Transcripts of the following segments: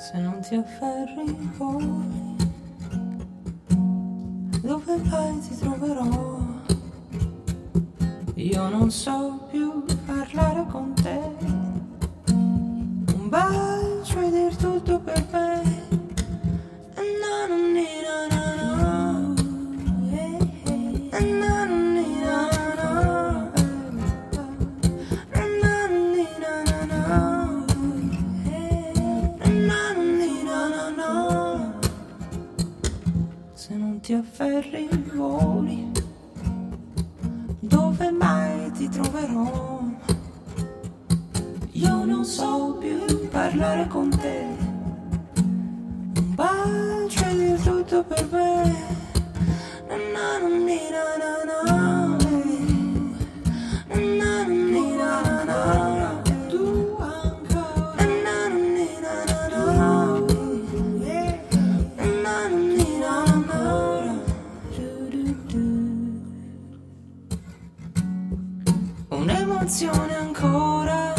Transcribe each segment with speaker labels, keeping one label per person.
Speaker 1: se non ti afferri poi dove vai ti troverò. Io non so più parlare con te. Un bacio ti afferri voli dove mai ti troverò? Io non so più parlare con te. Un bacio e dir tutto per me. Un'emozione ancora,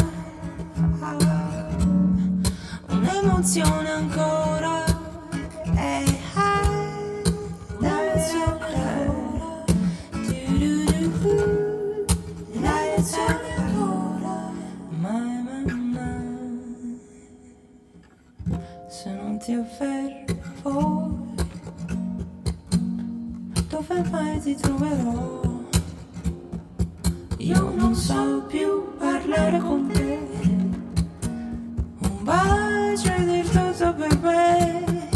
Speaker 1: un'emozione ancora, eh, ah, un'emozione ancora, Du-du-du-du, un'emozione ancora, mai, mai, se non ti afferri poi, dove mai ti troverò? Io non so più parlare con te. Un bacio dir tutto per me.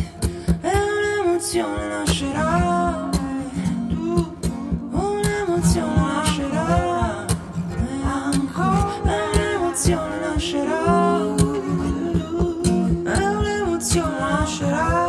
Speaker 1: E un'emozione nascerà. Tu, un'emozione nascerà. E ancora, un'emozione nascerà. E un'emozione nascerà.